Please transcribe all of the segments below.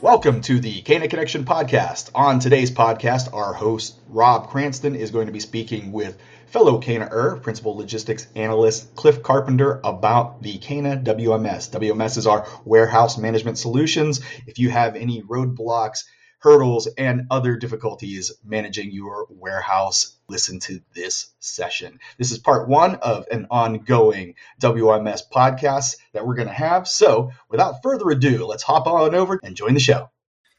Welcome to the Cana Connection podcast. On today's podcast, our host Rob Cranston is going to be speaking with fellow Cana-er, principal logistics analyst Cliff Carpenter about the Cana WMS. WMS is our warehouse management solutions. If you have any roadblocks, hurdles, and other difficulties managing your warehouse, listen to this session. This is part one of an ongoing WMS podcast that we're going to have. So, without further ado, let's hop on over and join the show.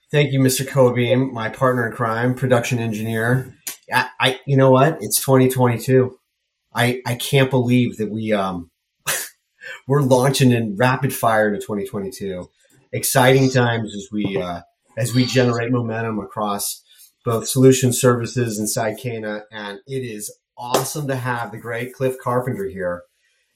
Thank you, Mr. Cobeam, my partner in crime, production engineer. I, I you know what? It's 2022. I, I can't believe that we, um, we're launching in rapid fire to 2022. Exciting times as we, uh, as we generate momentum across both solution services inside Cana. And it is awesome to have the great Cliff Carpenter here.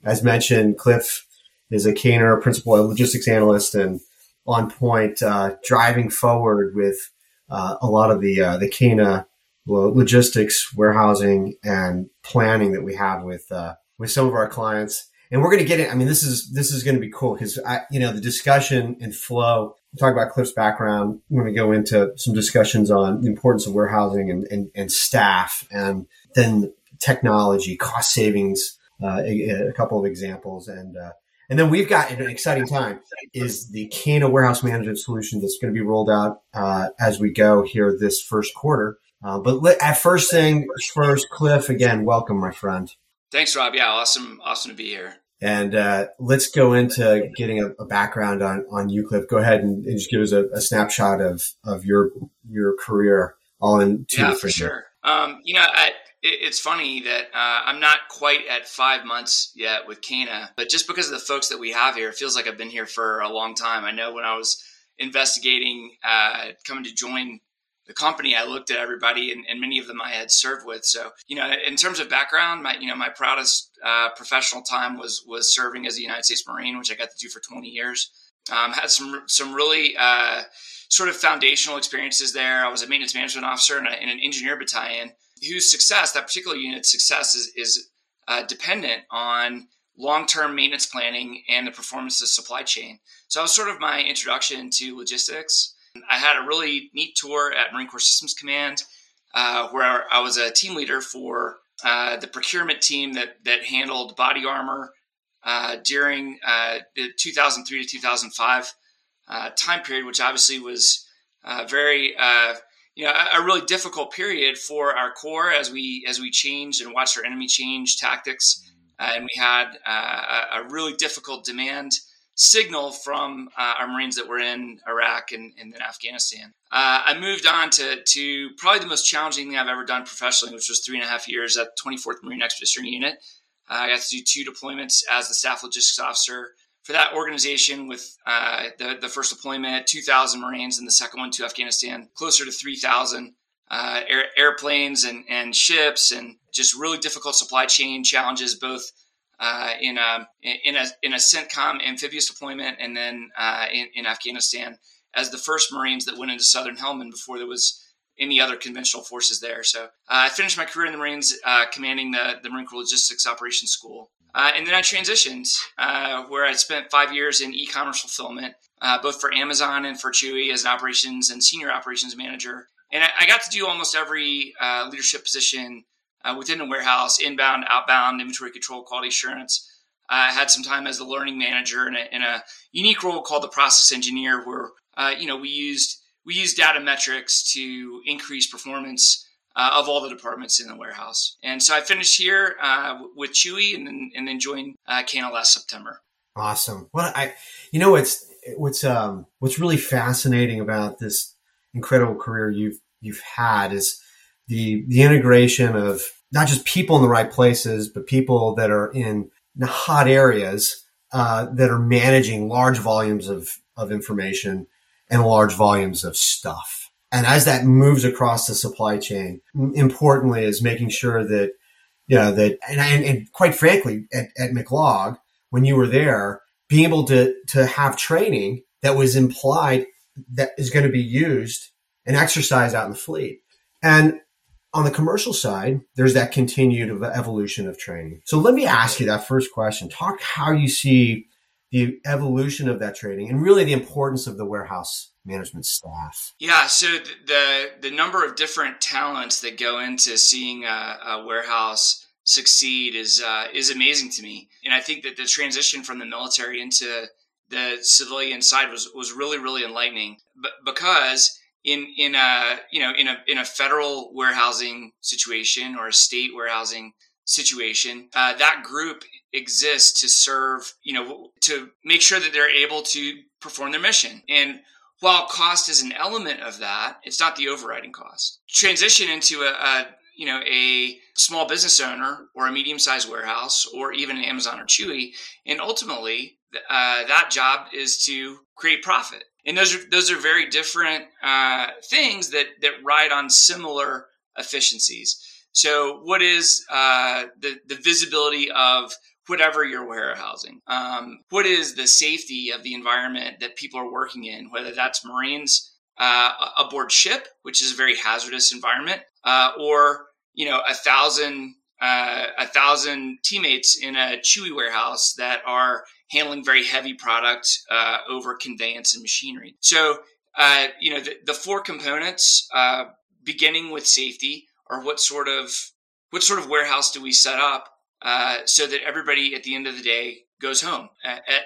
As mentioned, Cliff is a Cana principal logistics analyst and on point, uh, driving forward with uh, a lot of the uh, the Cana logistics, warehousing, and planning that we have with uh, with some of our clients. And we're going to get it. I mean, this is this is going to be cool because I, you know the discussion and flow talk about Cliff's background. I'm going to go into some discussions on the importance of warehousing and, and, and staff, and then technology, cost savings, uh, a, a, couple of examples, and uh, and then we've got an exciting time is the Cana warehouse management solution that's going to be rolled out uh, as we go here this first quarter. Uh, but let, at first thing first, Cliff, again, welcome, my friend. Thanks, Rob. Yeah, awesome, awesome to be here. And uh, let's go into getting a, a, background on on you, Cliff. Go ahead and, and just give us a, a, snapshot of of your your career, all in two yeah, for sure. Um, you know, I, it, it's funny that uh, I'm not quite at five months yet with Cana, but just because of the folks that we have here, it feels like I've been here for a long time. I know when I was investigating uh, coming to join the company, I looked at everybody, and, and, many of them I had served with. So, you know, in terms of background, my you know my proudest uh, professional time was was serving as a United States Marine, which I got to do for 20 years. Um, had some some really uh, sort of foundational experiences there. I was a maintenance management officer in, a, in an engineer battalion whose success, that particular unit's success, is, is uh, dependent on long term maintenance planning and the performance of supply chain. So, that was sort of my introduction to logistics. I had a really neat tour at Marine Corps Systems Command, uh, where I was a team leader for uh, the procurement team that that handled body armor uh, during uh, the 2003 to 2005 uh, time period, which obviously was uh, very you know a, a, really difficult period for our corps as we as we changed and watched our enemy change tactics, and we had a, a really difficult demand signal from uh, our Marines that were in Iraq and, and then Afghanistan. Uh, I moved on to, to probably the most challenging thing I've ever done professionally, which was three and a half years at 24th Marine Expeditionary Unit. Uh, I got to do two deployments as the staff logistics officer for that organization with uh, the, the first deployment, 2,000 Marines, and the second one to Afghanistan, closer to 3,000. Uh, air, airplanes and, and ships and just really difficult supply chain challenges both uh, in a in a in a CENTCOM amphibious deployment, and then uh, in, in, Afghanistan as the first Marines that went into Southern Helmand before there was any other conventional forces there. So uh, I finished my career in the Marines, uh, commanding the the Marine Corps Logistics Operations School, uh, and then I transitioned where I spent five years in e-commerce fulfillment, both for Amazon and for Chewy as an operations and senior operations manager. And I, I got to do almost every leadership position uh, within the warehouse, inbound, outbound, inventory control, quality assurance. I had some time as a learning manager in a, in a unique role called the process engineer, where uh, you know we used we used data metrics to increase performance uh, of all the departments in the warehouse. And so I finished here uh, with Chewy, and then and then joined uh, Cana last September. Awesome. Well, I you know what's what's um what's really fascinating about this incredible career you've you've had is the the integration of not just people in the right places, but people that are in hot areas uh, that are managing large volumes of of information and large volumes of stuff. And as that moves across the supply chain, importantly is making sure that you know that and, and, and quite frankly at, at McLog when you were there, being able to to have training that was implied that is going to be used and exercised out in the fleet. And On the commercial side, there's that continued evolution of training. So let me ask you that first question. Talk how you see the evolution of that training and really the importance of the warehouse management staff. Yeah, so the the number of different talents that go into seeing a, a warehouse succeed is uh, is amazing to me, and I think that the transition from the military into the civilian side was was really really enlightening, but because in in a you know in a in a federal warehousing situation or a state warehousing situation, uh, that group exists to serve you know to make sure that they're able to perform their mission and while cost is an element of that, it's not the overriding cost. Transition into a, a you know a small business owner or a medium sized warehouse or even an Amazon or Chewy, and ultimately uh, that job is to create profit. And those are those are very different uh, things that that ride on similar efficiencies. So, what is uh, the the visibility of whatever you're warehousing? Um, what is the safety of the environment that people are working in, whether that's Marines uh, aboard ship, which is a very hazardous environment, uh, or you know a thousand uh, a thousand teammates in a Chewy warehouse that are handling very heavy product uh, over conveyance and machinery. So uh, you know the, the four components, uh, beginning with safety, are what sort of what sort of warehouse do we set up uh, so that everybody at the end of the day goes home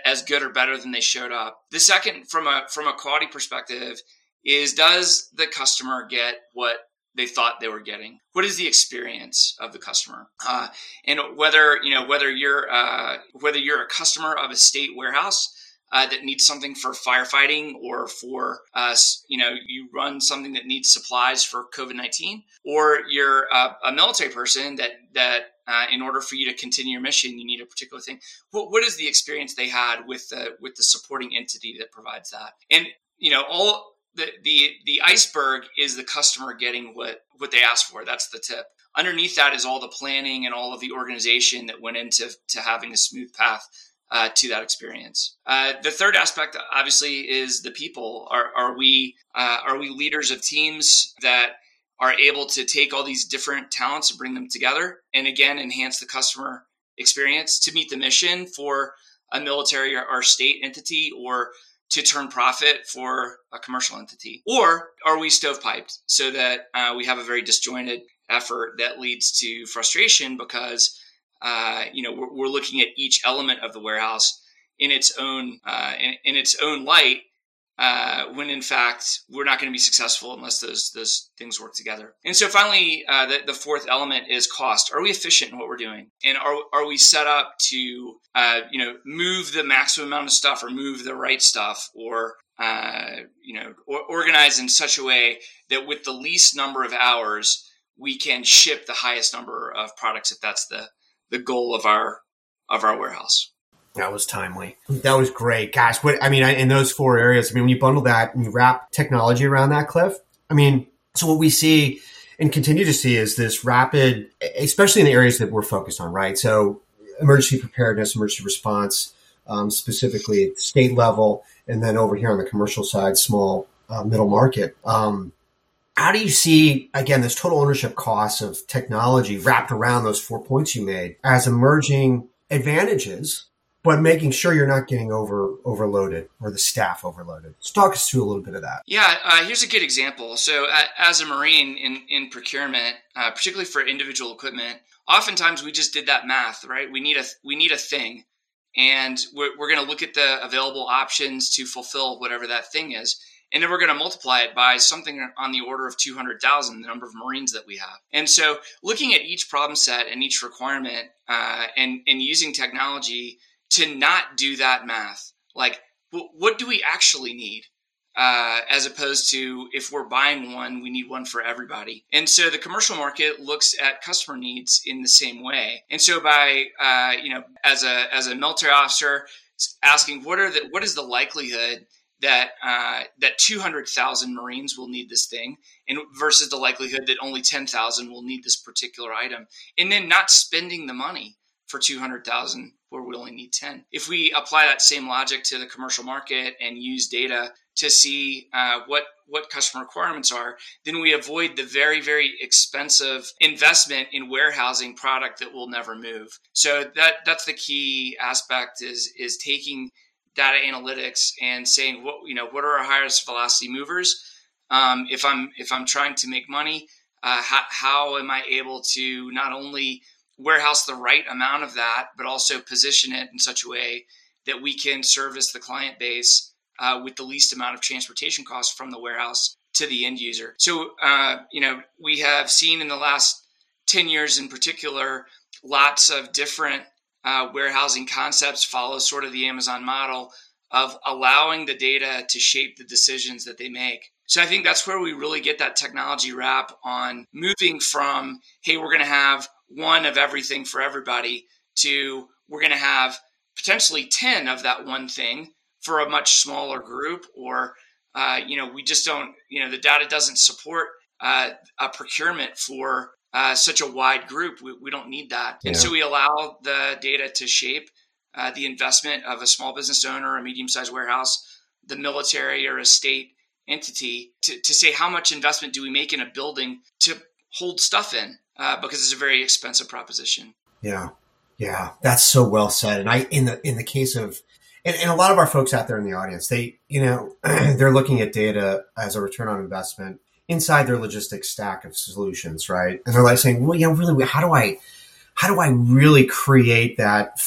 as good or better than they showed up. The second, from a from a quality perspective, is does the customer get what they thought they were getting? What is the experience of the customer? Uh, and whether you know whether you're uh, whether you're a customer of a state warehouse uh, that needs something for firefighting or for us, you know, you run something that needs supplies for COVID nineteen, or you're a, a, military person that that uh, in order for you to continue your mission, you need a particular thing. What, what is the experience they had with the with the supporting entity that provides that? And you know, all the the the iceberg is the customer getting what what they asked for. That's the tip. Underneath that is all the planning and all of the organization that went into to having a smooth path uh, to that experience. Uh, the third aspect, obviously, is the people. Are, are we uh, are we leaders of teams that are able to take all these different talents and bring them together, and again enhance the customer experience to meet the mission for a military or, or state entity, or to turn profit for a commercial entity, or are we stovepiped so that uh, we have a very disjointed effort that leads to frustration because uh, you know, we're, we're, looking at each element of the warehouse in its own uh, in, in, its own light. Uh, when in fact we're not going to be successful unless those those things work together. And so finally, uh, the, the fourth element is cost. Are we efficient in what we're doing, and are are we set up to uh, you know move the maximum amount of stuff, or move the right stuff, or you know or organize in such a way that with the least number of hours we can ship the highest number of products if that's the the goal of our of our warehouse. That was timely. That was great, gosh. what I mean, in those four areas, I mean, when you bundle that and you wrap technology around that, Cliff. I mean, so what we see and continue to see is this rapid, especially in the areas that we're focused on, right? So emergency preparedness, emergency response, um, specifically at the state level, and then over here on the commercial side, small uh, middle market. Um, how do you see again this total ownership cost of technology wrapped around those four points you made as emerging advantages but making sure you're not getting over overloaded or the staff overloaded. So talk us through a little bit of that. Yeah, uh, here's a good example. So, uh, as a Marine in in procurement, uh, particularly for individual equipment, oftentimes we just did that math, right? We need a we need a thing, and we're, we're going to look at the available options to fulfill whatever that thing is and then we're going to multiply it by something on the order of 200,000, the number of Marines that we have. And so looking at each problem set and each requirement uh, and, and using technology to not do that math, like what do we actually need? Uh, as opposed to if we're buying one, we need one for everybody. And so the commercial market looks at customer needs in the same way. And so by uh, you know, as a as a military officer, asking what are the what is the likelihood that uh, that 200,000 Marines will need this thing, and versus the likelihood that only 10,000 will need this particular item, and then not spending the money for 200,000 where we only need 10. If we apply that same logic to the commercial market and use data to see uh, what what customer requirements are, then we avoid the very very expensive investment in warehousing product that will never move. So that that's the key aspect is is taking data analytics and saying what you know what are our highest velocity movers. Um, if I'm if I'm trying to make money, uh, how, how am I able to not only warehouse the right amount of that, but also position it in such a way that we can service the client base uh, with the least amount of transportation costs from the warehouse to the end user. So, uh, you know, we have seen in the last 10 years in particular, lots of different uh, warehousing concepts follow sort of the Amazon model of allowing the data to shape the decisions that they make. So I think that's where we really get that technology wrap on moving from, hey, we're going to have one of everything for everybody to we're going to have potentially 10 of that one thing for a much smaller group or uh, you know we just don't you know the data doesn't support uh, a procurement for uh, such a wide group. We, we don't need that. Yeah. and so we allow the data to shape uh, the investment of a small business owner a medium-sized warehouse the military or a state entity to, to say how much investment do we make in a building to hold stuff in uh, because it's a very expensive proposition. Yeah, yeah, that's so well said. And I, in the in the case of, and, and a lot of our folks out there in the audience, they, you know, they're looking at data as a return on investment inside their logistics stack of solutions, right? And they're like saying, well, you know, really, how do I, how do I really create that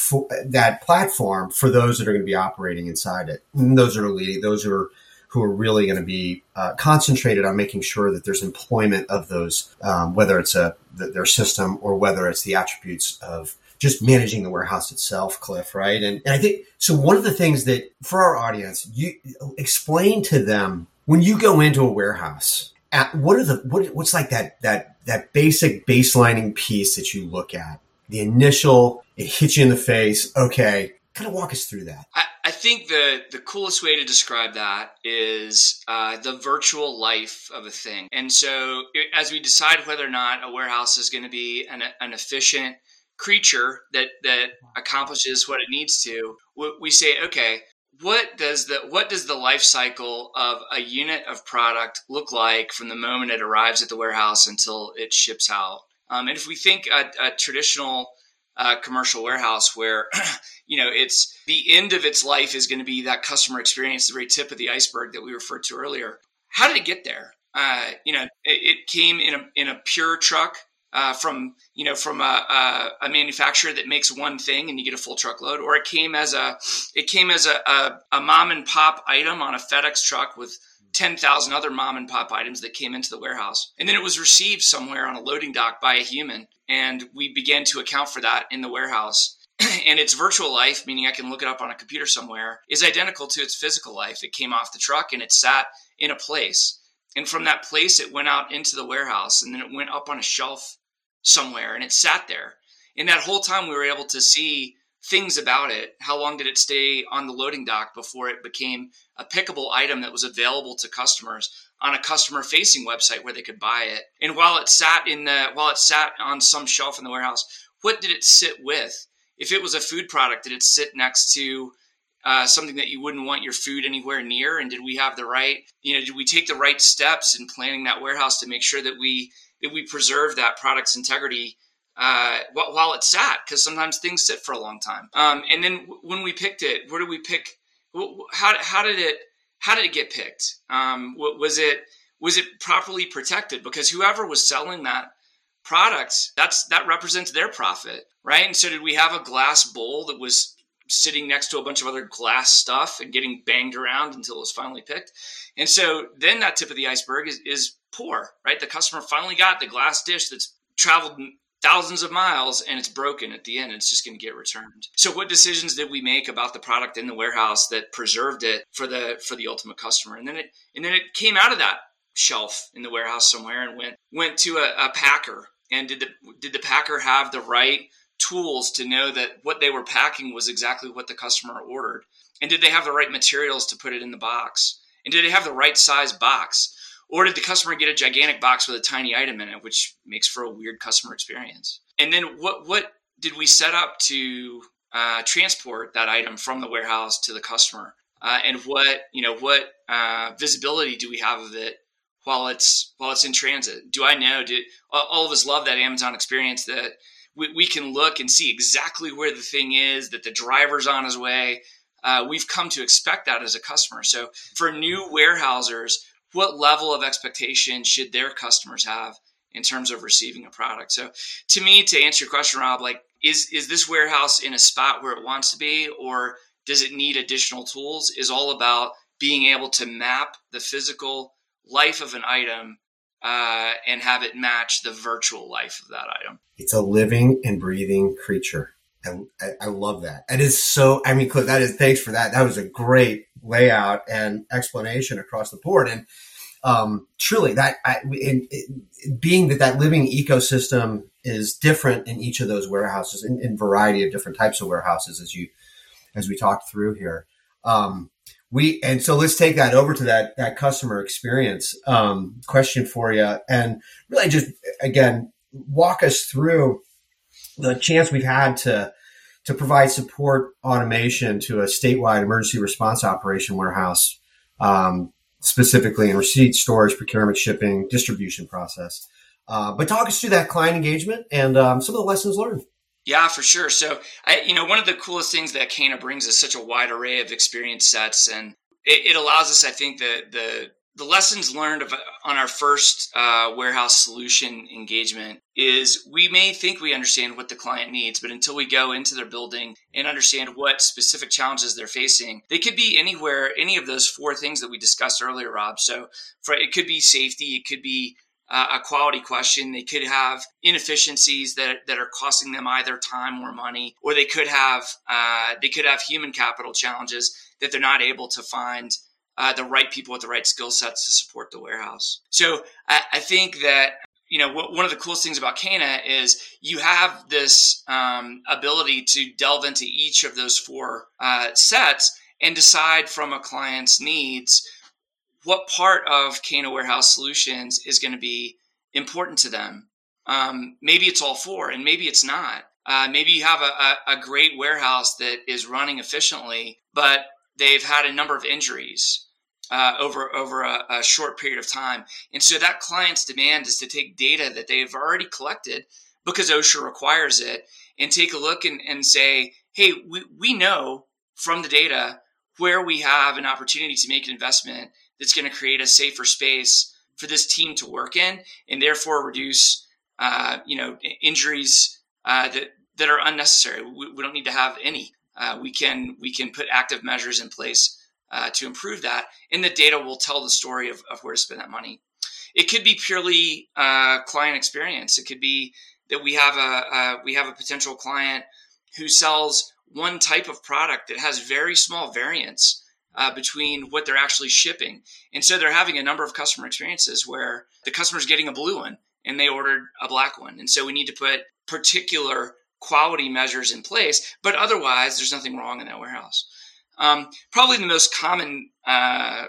that platform for those that are going to be operating inside it? And those are leading, those who are who are really going to be uh, concentrated on making sure that there's employment of those, um, whether it's a their system or whether it's the attributes of just managing the warehouse itself, Cliff, right? And, and I think so. One of the things that for our audience, you explain to them when you go into a warehouse, at, what are the what, what's like that that that basic baselining piece that you look at? The initial, it hits you in the face. Okay, kind of walk us through that. I, I think the the coolest way to describe that is uh, the virtual life of a thing. And so, as we decide whether or not a warehouse is going to be an, an efficient creature that that accomplishes what it needs to, we say, okay, what does the what does the life cycle of a unit of product look like from the moment it arrives at the warehouse until it ships out? Um, and if we think a, a traditional uh, commercial warehouse where you know it's the end of its life is going to be that customer experience the very tip of the iceberg that we referred to earlier. How did it get there? Uh, you know it, it, came in a in a pure truck uh, from you know from a, a, a, manufacturer that makes one thing and you get a full truckload or it came as a it came as a, a, a mom and pop item on a fedex truck with 10,000 other mom and pop items that came into the warehouse. And then it was received somewhere on a loading dock by a human. And we began to account for that in the warehouse. and its virtual life, meaning I can look it up on a computer somewhere, is identical to its physical life. It came off the truck and it sat in a place. And from that place, it went out into the warehouse and then it went up on a shelf somewhere and it sat there. And that whole time, we were able to see things about it. How long did it stay on the loading dock before it became a pickable item that was available to customers on a customer facing website where they could buy it? And while it sat in the while it sat on some shelf in the warehouse, what did it sit with? If it was a food product, did it sit next to uh, something that you wouldn't want your food anywhere near? And did we have the right, you know, did we take the right steps in planning that warehouse to make sure that we that we preserve that product's integrity uh, while it sat because sometimes things sit for a long time. Um, and then when we picked it, where did we pick? How, how did it how did it get picked? Um, was it was it properly protected? Because whoever was selling that product, that's that represents their profit, right? And so did we have a glass bowl that was sitting next to a bunch of other glass stuff and getting banged around until it was finally picked? And so then that tip of the iceberg is, is poor, right? The customer finally got the glass dish that's traveled thousands of miles and it's broken at the end it's just going to get returned. So what decisions did we make about the product in the warehouse that preserved it for the for the ultimate customer? And then it and then it came out of that shelf in the warehouse somewhere and went went to a, a packer. And did the did the packer have the right tools to know that what they were packing was exactly what the customer ordered? And did they have the right materials to put it in the box? And did they have the right size box or did the customer get a gigantic box with a tiny item in it, which makes for a weird customer experience? And then what what did we set up to uh, transport that item from the warehouse to the customer? Uh, and what you know what uh, visibility do we have of it while it's while it's in transit? Do I know? Do all of us love that Amazon experience that we, we can look and see exactly where the thing is, that the driver's on his way. Uh, we've come to expect that as a customer. So for new warehousers, what level of expectation should their customers have in terms of receiving a product? So to me, to answer your question, Rob, like is is this warehouse in a spot where it wants to be, or does it need additional tools? Is all about being able to map the physical life of an item uh, and have it match the virtual life of that item. It's a living and breathing creature. I, I, I love that. It is so, I mean, that is, thanks for that. That was a great layout and explanation across the board. And, um, truly that, I, in, in, being that that living ecosystem is different in each of those warehouses in, in variety of different types of warehouses as you, as we talked through here. Um, we and so let's take that over to that that customer experience um, question for you, and really just again walk us through the chance we've had to to provide support automation to a statewide emergency response operation warehouse, um, specifically in receipt, storage, procurement, shipping, distribution process. Uh, but talk us through that client engagement and um, some of the lessons learned. Yeah, for sure. So, I, you know, one of the coolest things that Cana brings is such a wide array of experience sets, and it, it allows us, I think, the the the lessons learned of, on our first uh, warehouse solution engagement is we may think we understand what the client needs, but until we go into their building and understand what specific challenges they're facing, they could be anywhere, any of those four things that we discussed earlier, Rob. So, for it could be safety, it could be uh, a quality question. They could have inefficiencies that, that are costing them either time or money, or they could have uh, they could have human capital challenges that they're not able to find uh, the right people with the right skill sets to support the warehouse. So I, I think that you know one of the coolest things about Cana is you have this um, ability to delve into each of those four uh, sets and decide from a client's needs what part of Cana Warehouse Solutions is going to be important to them. Um, maybe it's all four, and maybe it's not. Uh, maybe you have a, a, a, great warehouse that is running efficiently, but they've had a number of injuries uh, over over a, a, short period of time, and so that client's demand is to take data that they've already collected because OSHA requires it, and take a look and, and say, hey, we, we know from the data where we have an opportunity to make an investment that's going to create a safer space for this team to work in, and therefore reduce, uh, you know, injuries uh, that that are unnecessary. We, we, don't need to have any. Uh, we can we can put active measures in place uh, to improve that, and the data will tell the story of, of where to spend that money. It could be purely uh, client experience. It could be that we have a we have a potential client who sells one type of product that has very small variance uh, between what they're actually shipping. And so they're having a number of customer experiences where the customer's getting a blue one and they ordered a black one. And so we need to put particular quality measures in place, but otherwise there's nothing wrong in that warehouse. Um, probably the most common uh,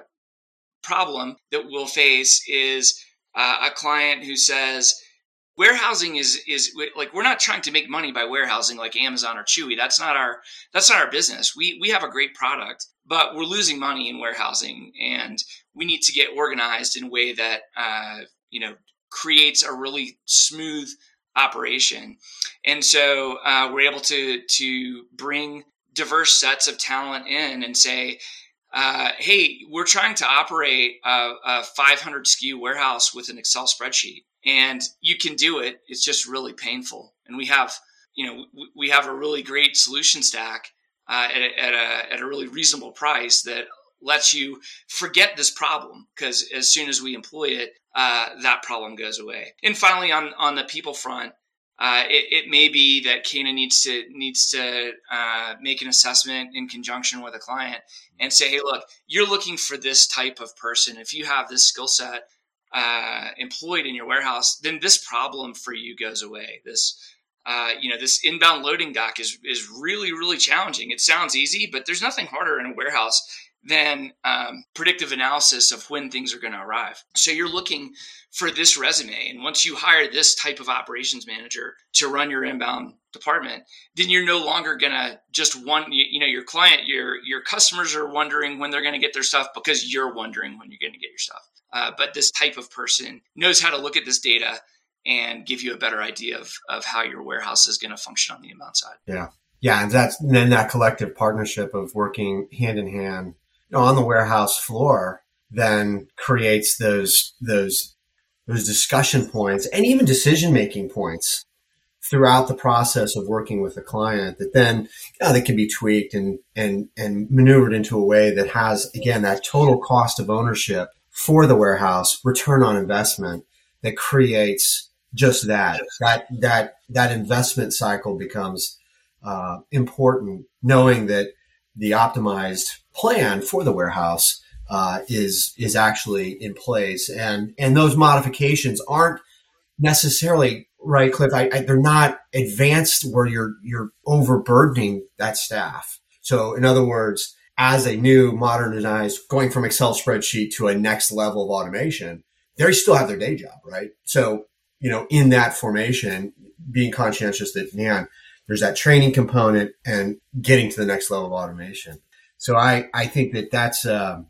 problem that we'll face is uh, a client who says, warehousing is is like we're not trying to make money by warehousing like Amazon or Chewy. That's not our that's not our business. We we have a great product, but we're losing money in warehousing, and we need to get organized in a way that uh, you know creates a really smooth operation. And so uh, we're able to to bring diverse sets of talent in and say. Uh, hey, we're trying to operate a, a 500 SKU warehouse with an Excel spreadsheet and you can do it. It's just really painful. And we have, you know, we have a really great solution stack uh, at, a, at, a, at a really reasonable price that lets you forget this problem because as soon as we employ it, uh, that problem goes away. And finally, on on the people front, uh, it, it, may be that Cana needs to needs to uh, make an assessment in conjunction with a client and say, "Hey, look, you're looking for this type of person. If you have this skill set, uh, employed in your warehouse, then this problem for you goes away. This, uh, you know, this inbound loading dock is is really really challenging. It sounds easy, but there's nothing harder in a warehouse than um, predictive analysis of when things are going to arrive. So you're looking for this resume. And once you hire this type of operations manager to run your inbound department, then you're no longer going to just want, you know, your client, your, your customers are wondering when they're going to get their stuff because you're wondering when you're going to get your stuff. Uh, but this type of person knows how to look at this data and give you a better idea of, of how your warehouse is going to function on the inbound side. Yeah. Yeah. And that's and then that collective partnership of working hand in hand on the warehouse floor then creates those, those, those discussion points and even decision making points throughout the process of working with a client that then you know, that can be tweaked and, and, and maneuvered into a way that has, again, that total cost of ownership for the warehouse, return on investment that creates just that, that, that, that investment cycle becomes uh, important, knowing that the optimized plan for the warehouse uh, is is actually in place, and and those modifications aren't necessarily right, Cliff. I, I, they're not advanced where you're you're overburdening that staff. So, in other words, as a new modernized going from Excel spreadsheet to a next level of automation, they still have their day job, right? So, you know, in that formation, being conscientious that man, there's that training component and getting to the next level of automation. So I, I think that that's, um,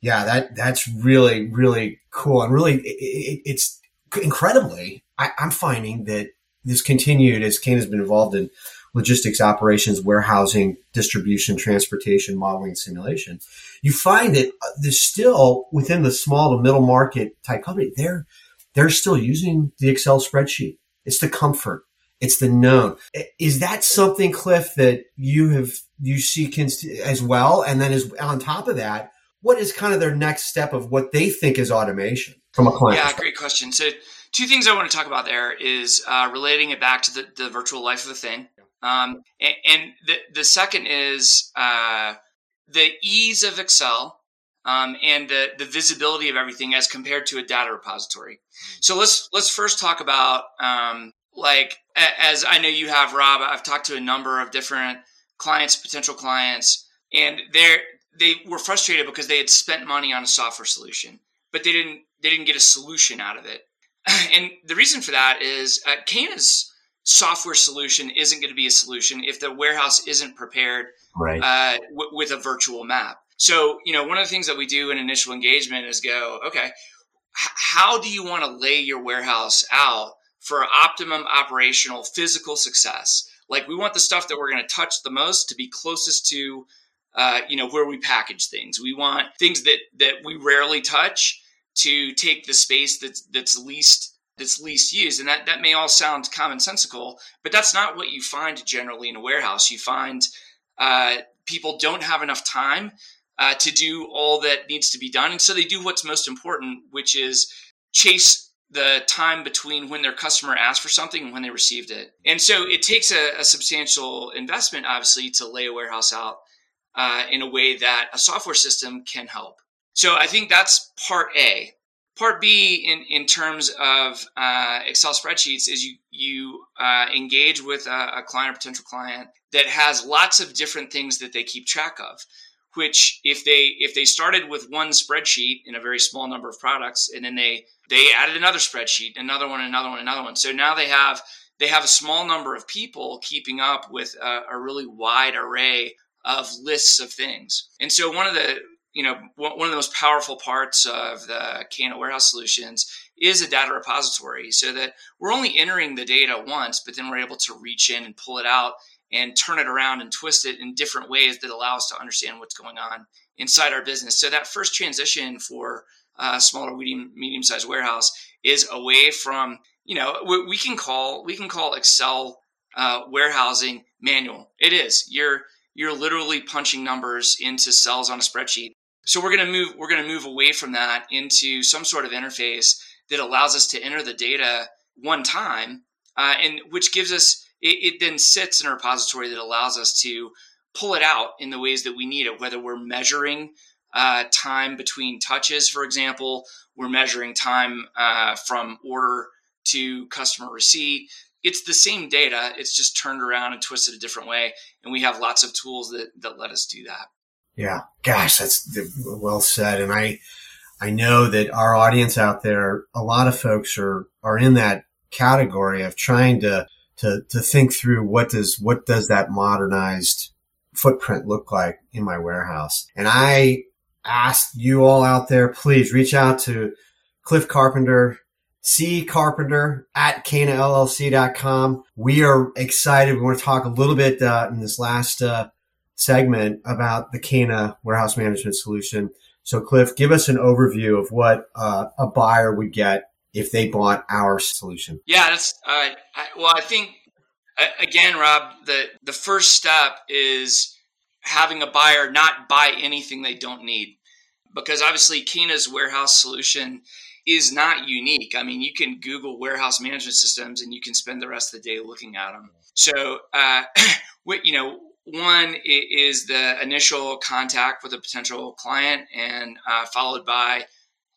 yeah, that, that's really, really cool. And really, it, it, it's incredibly, I, am finding that this continued as Cana has been involved in logistics operations, warehousing, distribution, transportation, modeling, simulation. You find that uh, there's still within the small to middle market type company, they're, they're still using the Excel spreadsheet. It's the comfort. It's the known. Is that something, Cliff, that you have you see as well? And then is on top of that, what is kind of their next step of what they think is automation from a client? Yeah, great question. So, two things I want to talk about there is uh, relating it back to the, the, virtual life of a thing, um, and, and, the the second is uh, the ease of Excel. Um, and the, the visibility of everything as compared to a data repository. So let's let's first talk about um, like as I know you have, Rob. I've talked to a number of different clients, potential clients, and they're they were frustrated because they had spent money on a software solution, but they didn't they didn't get a solution out of it. And the reason for that is uh, Cana's software solution isn't going to be a solution if the warehouse isn't prepared right. uh, w- with a virtual map. So, you know, one of the things that we do in initial engagement is go, okay, h- how do you want to lay your warehouse out for optimum operational physical success. Like we want the stuff that we're going to touch the most to be closest to, uh, you know, where we package things. We want things that that we rarely touch to take the space that's that's least that's least used. And that that may all sound commonsensical, but that's not what you find generally in a warehouse. You find uh, people don't have enough time uh, to do all that needs to be done, and so they do what's most important, which is chase the time between when their customer asked for something and when they received it. And so it takes a, a substantial investment, obviously, to lay a warehouse out uh, in a way that a software system can help. So I think that's part A. Part B, in, in terms of uh, Excel spreadsheets, is you you uh, engage with a, a client or potential client that has lots of different things that they keep track of which if they if they started with one spreadsheet in a very small number of products and then they they added another spreadsheet another one another one another one. So now they have they have a small number of people keeping up with a, a really wide array of lists of things. And so one of the you know one of the most powerful parts of the Cana warehouse solutions is a data repository so that we're only entering the data once but then we're able to reach in and pull it out and turn it around and twist it in different ways that allow us to understand what's going on inside our business. So that first transition for a smaller, medium, medium-sized warehouse is away from you know we, can call we can call Excel uh, warehousing manual. It is you're you're literally punching numbers into cells on a spreadsheet. So we're to move we're to move away from that into some sort of interface that allows us to enter the data one time, uh, and which gives us it, it then sits in a repository that allows us to pull it out in the ways that we need it, whether we're measuring uh, time between touches, for example, we're measuring time uh, from order to customer receipt. It's the same data, it's just turned around and twisted a different way. And we have lots of tools that, that let us do that. Yeah, gosh, that's well said. And I, I know that our audience out there, a lot of folks are are in that category of trying to to to think through what does what does that modernized footprint look like in my warehouse. And I ask you all out there, please reach out to Cliff Carpenter, C Carpenter at canallc.com. We are excited. We want to talk a little bit uh, in this last uh, segment about the Cana warehouse management solution. So, Cliff, give us an overview of what uh, a buyer would get if they bought our solution. Yeah, that's uh, I, well. I think again, Rob, the the first step is having a buyer not buy anything they don't need, because obviously Cana's warehouse solution is not unique. I mean, you can Google warehouse management systems and you can spend the rest of the day looking at them. So, uh, you know, one is the initial contact with a potential client, and uh, followed by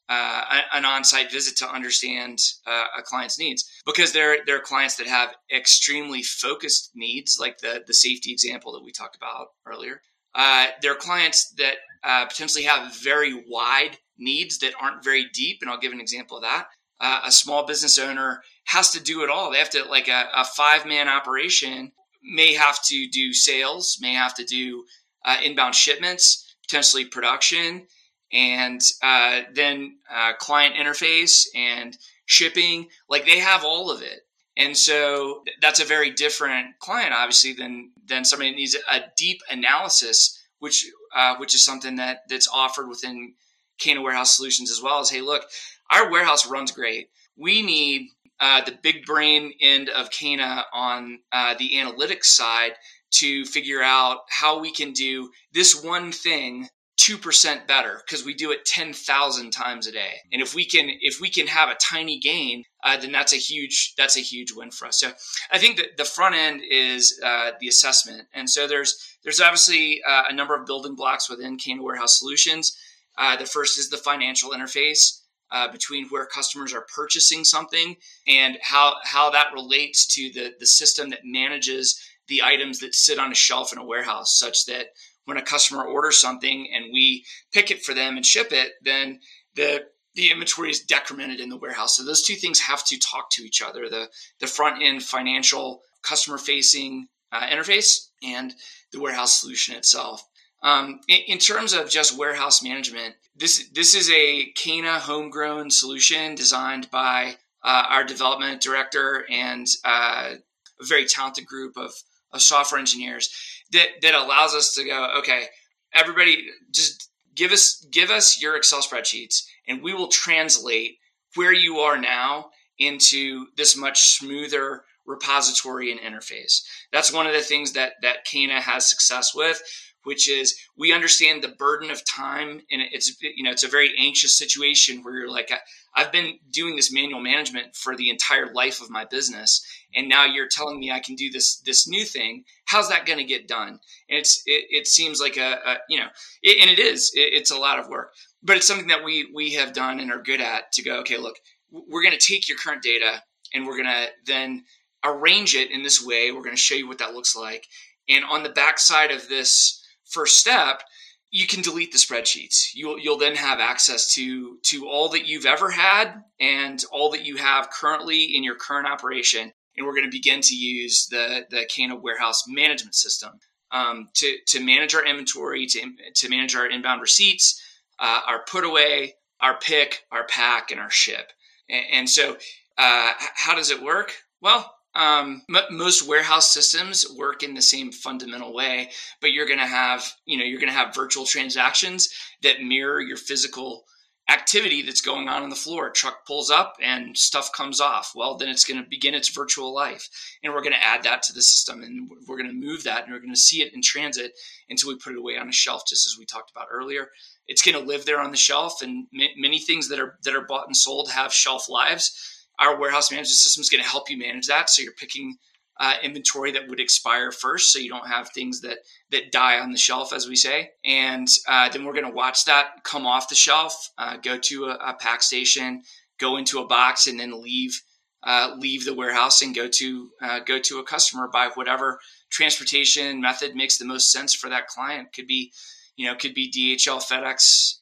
uh, an on-site visit to understand uh, a client's needs. Because there there are clients that have extremely focused needs like the the safety example that we talked about earlier. Uh, there are clients that uh, potentially have very wide needs that aren't very deep and i'll give an example of that. Uh, a small business owner has to do it all. They have to like a, a five man operation may have to do sales may have to do uh, inbound shipments potentially production and uh, then uh, client interface and shipping. Like they have all of it. And so that's a very different client, obviously, than than somebody that needs a deep analysis, which uh, which is something that that's offered within Cana Warehouse Solutions as well. As hey, look, our warehouse runs great. We need uh, the big brain end of Cana on uh, the analytics side to figure out how we can do this one thing 2% better because we do it 10,000 times a day. And if we can if we can have a tiny gain, uh, then that's a huge that's a huge win for us. So I think that the front end is uh, the assessment. And so there's there's obviously uh, a number of building blocks within Cana Warehouse Solutions. Uh, the first is the financial interface. Uh, between where customers are purchasing something and how how that relates to the the system that manages the items that sit on a shelf in a warehouse, such that when a customer orders something and we pick it for them and ship it, then the the inventory is decremented in the warehouse. So those two things have to talk to each other: the the front end financial customer facing uh, interface and the warehouse solution itself. Um, in, in, terms of just warehouse management, this this is a Cana homegrown solution designed by uh, our development director and uh, a very talented group of, of software engineers that that allows us to go, okay, everybody just give us give us your Excel spreadsheets and we will translate where you are now into this much smoother repository and interface. That's one of the things that that Cana has success with which is we understand the burden of time and it's you know it's a very anxious situation where you're like i've been doing this manual management for the entire life of my business and now you're telling me i can do this this new thing. How's that going to get done? And it's it, it seems like a, a you know it, and it is it, it's a lot of work. But it's something that we we have done and are good at to go okay look we're going to take your current data and we're going to then arrange it in this way. We're going to show you what that looks like. And on the backside of this first step, you can delete the spreadsheets. You'll you'll then have access to to all that you've ever had and all that you have currently in your current operation. And we're going to begin to use the the Cana warehouse management system um, to to manage our inventory, to to manage our inbound receipts, uh, our put away, our pick, our pack, and our ship. And, and so, uh, how does it work? Well, um, m- most warehouse systems work in the same fundamental way, but you're going to have, you know, you're going to have virtual transactions that mirror your physical activity that's going on on the floor. A truck pulls up and stuff comes off. Well, then it's going to begin its virtual life. And we're going to add that to the system and we're going to move that and we're going to see it in transit until we put it away on a shelf, just as we talked about earlier. It's going to live there on the shelf and many things that are, that are bought and sold have shelf lives our warehouse management system is going to help you manage that. So you're picking uh, inventory that would expire first, so you don't have things that that die on the shelf, as we say. And uh, then we're going to watch that come off the shelf, uh, go to a, a, pack station, go into a box, and then leave uh, leave the warehouse and go to uh, go to a customer by whatever transportation method makes the most sense for that client. Could be you know, could be DHL, FedEx,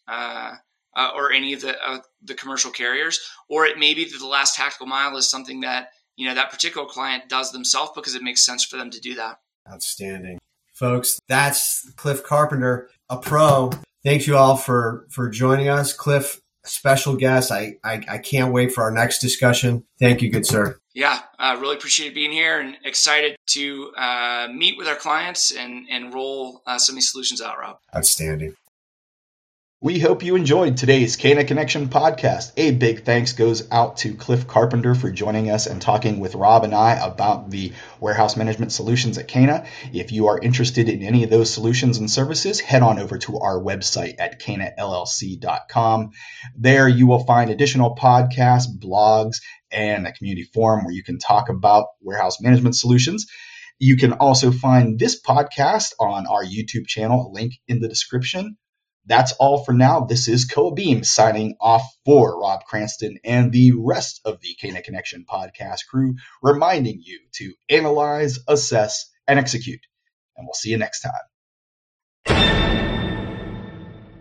uh, or any of the uh, the commercial carriers, or it may be that the last tactical mile is something that you know that particular client does themselves because it makes sense for them to do that. Outstanding, folks. That's Cliff Carpenter, a pro. Thank you all for for joining us, Cliff. Special guest. I, I, I can't wait for our next discussion. Thank you, good sir. Yeah, uh, really appreciate being here and excited to uh, meet with our clients and and roll uh, some of these solutions out, Rob. Outstanding. We hope you enjoyed today's Cana Connection podcast. A big thanks goes out to Cliff Carpenter for joining us and talking with Rob and I about the warehouse management solutions at Cana. If you are interested in any of those solutions and services, head on over to our website at canallc.com. There you will find additional podcasts, blogs, and a community forum where you can talk about warehouse management solutions. You can also find this podcast on our YouTube channel, link in the description. That's all for now. This is Koa Beam signing off for Rob Cranston and the rest of the Cana Connection podcast crew, reminding you to analyze, assess, and execute. And we'll see you next time.